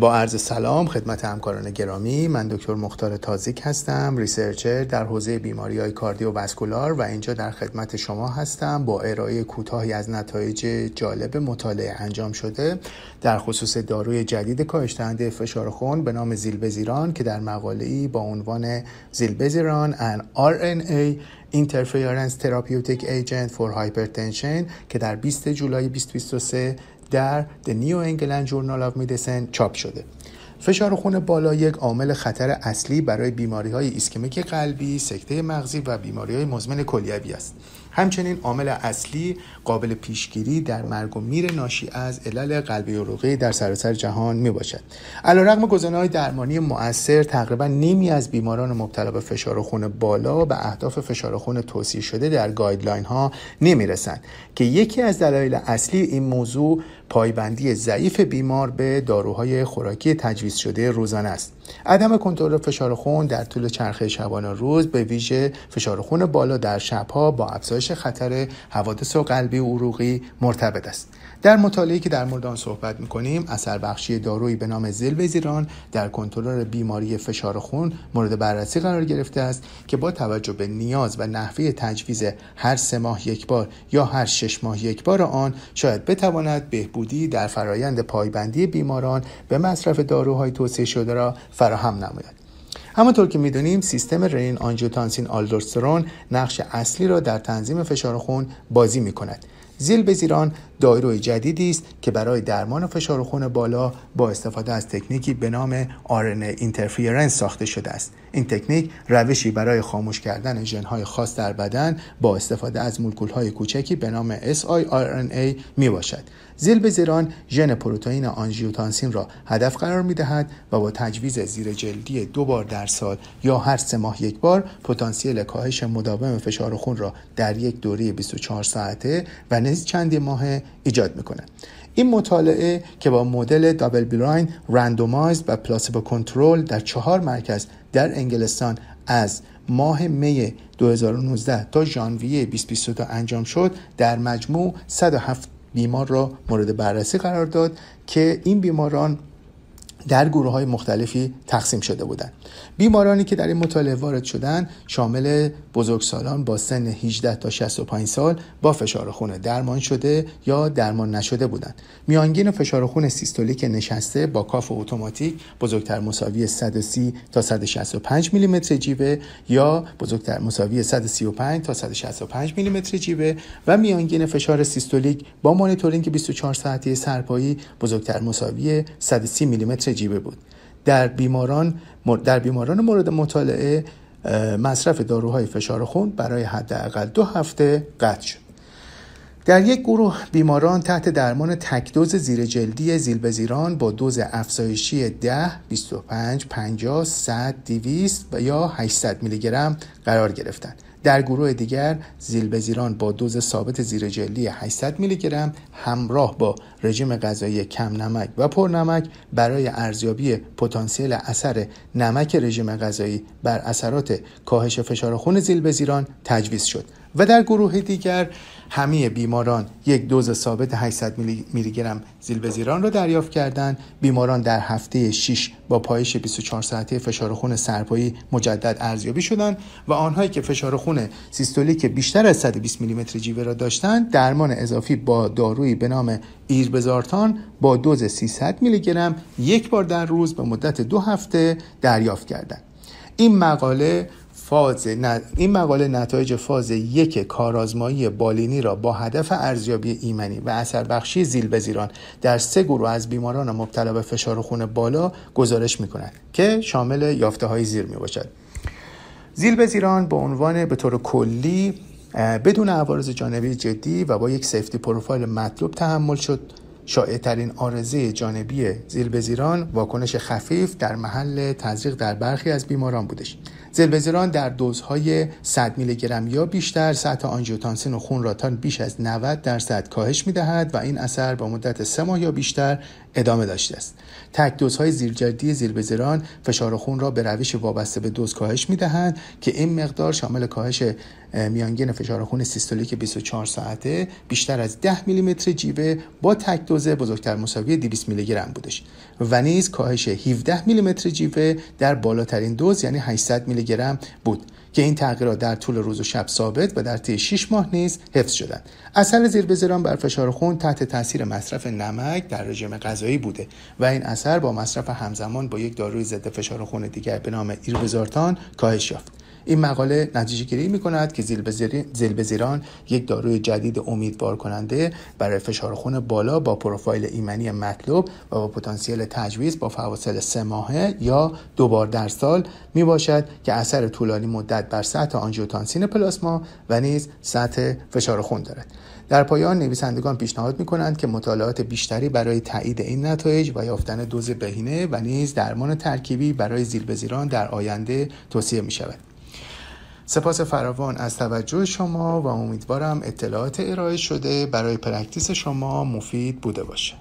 با عرض سلام خدمت همکاران گرامی من دکتر مختار تازیک هستم ریسرچر در حوزه بیماری های کاردیوواسکولار و اینجا در خدمت شما هستم. با ارائه کوتاهی از نتایج جالب مطالعه انجام شده در خصوص داروی جدید کاهش فشار خون به نام زیلبزیران که در مقاله‌ای با عنوان زیلبزیران ان RNA Interference Therapeutic Agent for Hypertension که در 20 جولای 2023 در The New England Journal of Medicine چاپ شده فشار خون بالا یک عامل خطر اصلی برای بیماری های ایسکمیک قلبی، سکته مغزی و بیماری های مزمن کلیوی است. همچنین عامل اصلی قابل پیشگیری در مرگ و میر ناشی از علل قلبی عروقی در سراسر جهان می باشد. علیرغم های درمانی مؤثر تقریبا نیمی از بیماران مبتلا به فشار خون بالا به اهداف فشار خون توصیه شده در guideline ها نمی رسند که یکی از دلایل اصلی این موضوع پایبندی ضعیف بیمار به داروهای خوراکی تجویز شده روزانه است. عدم کنترل فشار خون در طول چرخه شبانه روز به ویژه فشار خون بالا در شبها با افزایش خطر حوادث و قلبی و عروقی مرتبط است. در مطالعه‌ای که در مورد آن صحبت می‌کنیم اثر بخشی دارویی به نام زیلوزیران در کنترل بیماری فشار خون مورد بررسی قرار گرفته است که با توجه به نیاز و نحوه تجویز هر سه ماه یک بار یا هر شش ماه یک بار آن شاید بتواند بهبودی در فرایند پایبندی بیماران به مصرف داروهای توصیه شده را فراهم نماید. همانطور که می‌دونیم سیستم رنین آنژیوتانسین آلدوسترون نقش اصلی را در تنظیم فشار خون بازی می کند Zilebesiran داروی جدیدی است که برای درمان فشار خون بالا با استفاده از تکنیکی به نام RNA interference ساخته شده است. این تکنیک روشی برای خاموش کردن ژنهای خاص در بدن با استفاده از مولکولهای کوچکی به نام siRNA می باشد Zilebesiran ژن پروتئین آنژیوتانسین را هدف قرار می دهد و با تجویز زیر جلدی دو بار در سال یا هر سه ماه یک بار پتانسیل کاهش مداوم فشار خون را در یک دوره 24 ساعته و نیز چندین ماه ایجاد می‌کنه. این مطالعه که با مدل double blind randomized و placebo control در چهار مرکز در انگلستان از ماه می 2019 تا ژانویه 2022 انجام شد در مجموع 107 بیمار را مورد بررسی قرار داد که این بیماران در گروه های مختلفی تقسیم شده بودند. بیمارانی که در این مطالعه وارد شدند شامل بزرگسالان با سن 18 تا 65 سال با فشار خون درمان شده یا درمان نشده بودند. میانگین فشار خون سیستولیک نشسته با کاف اتوماتیک بزرگتر مساوی 130 تا 165 میلیمتر جیوه یا بزرگتر مساوی 135 تا 165 میلیمتر جیوه و میانگین فشار سیستولیک با مانیتورینگ 24 ساعته سرپایی بزرگتر مساوی 130 میلیمتر جیبه بود. در بیماران در بیماران مورد مطالعه مصرف داروهای فشار خون برای حداقل دو هفته قطع شد در یک گروه بیماران تحت درمان تکدوز زیر جلدی زیلبزیران با دوز افزایشی 10, 25, 50, 100, 200 و یا 800 میلی گرم قرار گرفتند. در گروه دیگر زیلبزیران با دوز ثابت زیر جلی 800 میلی گرم همراه با رژیم غذایی کم نمک و پرنمک برای ارزیابی پتانسیل اثر نمک رژیم غذایی بر اثرات کاهش فشار خون زیلبزیران تجویز شد. و در گروه دیگر همه بیماران یک دوز ثابت 800 میلی گرم زیلبزیران را دریافت کردند. بیماران در هفته 6 با پایش 24 ساعته فشار خون سرپایی مجدد ارزیابی شدند و آنهایی که فشار خون سیستولیک بیشتر از 120 میلیمتر جیوه را داشتند درمان اضافی با دارویی به نام ایربزارتان با دوز 300 میلی گرم یک بار در روز به مدت دو هفته دریافت کردند. این مقاله فاز این مقاله نتایج فاز یک کارآزمایی بالینی را با هدف ارزیابی ایمنی و اثر بخشی زیلبزیران در سه گروه از بیماران مبتلا به فشار خون بالا گزارش می کند که شامل یافته های زیر می باشد زیلبزیران به عنوان به طور کلی بدون عوارض جانبی جدی و با یک سیفتی پروفایل مطلوب تحمل شد. شایع ترین آرزه جانبی زیلبزیران واکنش خفیف در محل تزریق در برخی از بیماران بودش زلبزیران در دوزهای 100 میلی گرم یا بیشتر سطح آنژیوتانسین و خون را تا بیش از 90 درصد کاهش می دهد و این اثر با مدت سه ماه یا بیشتر ادامه داشته است. تک دوزهای زیرجردی زیربزیران فشار خون را به روش وابسته به دوز کاهش می دهند که این مقدار شامل کاهش میانگین فشار خون سیستولیک 24 ساعته بیشتر از 10 میلیمتر جیوه با تک دوزه بزرگتر مساوی 200 میلی گرم بودش. و نیز کاهش 17 میلیمتر جیوه در بالاترین دوز یعنی 800 میلی گرم بود که این تغییرات در طول روز و شب ثابت و در طی 6 ماه نیز حفظ شدند. اثر زیربزیران بر فشار خون تحت تاثیر مصرف نمک در رژیم غذایی بوده و این اثر با مصرف همزمان با یک داروی ضد فشار خون دیگر به نام ایربزارتان کاهش یافت. این مقاله نتیجه گیری می کند که زیلبزیران یک داروی جدید امیدوار کننده برای فشار خون بالا با پروفایل ایمنی مطلوب و با پتانسیل تجویز با فواصل سه ماهه یا دو بار در سال می باشد که اثر طولانی مدت بر سطح آنژیوتانسین پلاسما و نیز سطح فشار خون دارد در پایان نویسندگان پیشنهاد می کنند که مطالعات بیشتری برای تایید این نتایج و یافتن دوز بهینه و نیز درمان ترکیبی برای زیلبزیران در آینده توصیه می شود. سپاس فراوان از توجه شما و امیدوارم اطلاعات ارائه شده برای پرکتیس شما مفید بوده باشه.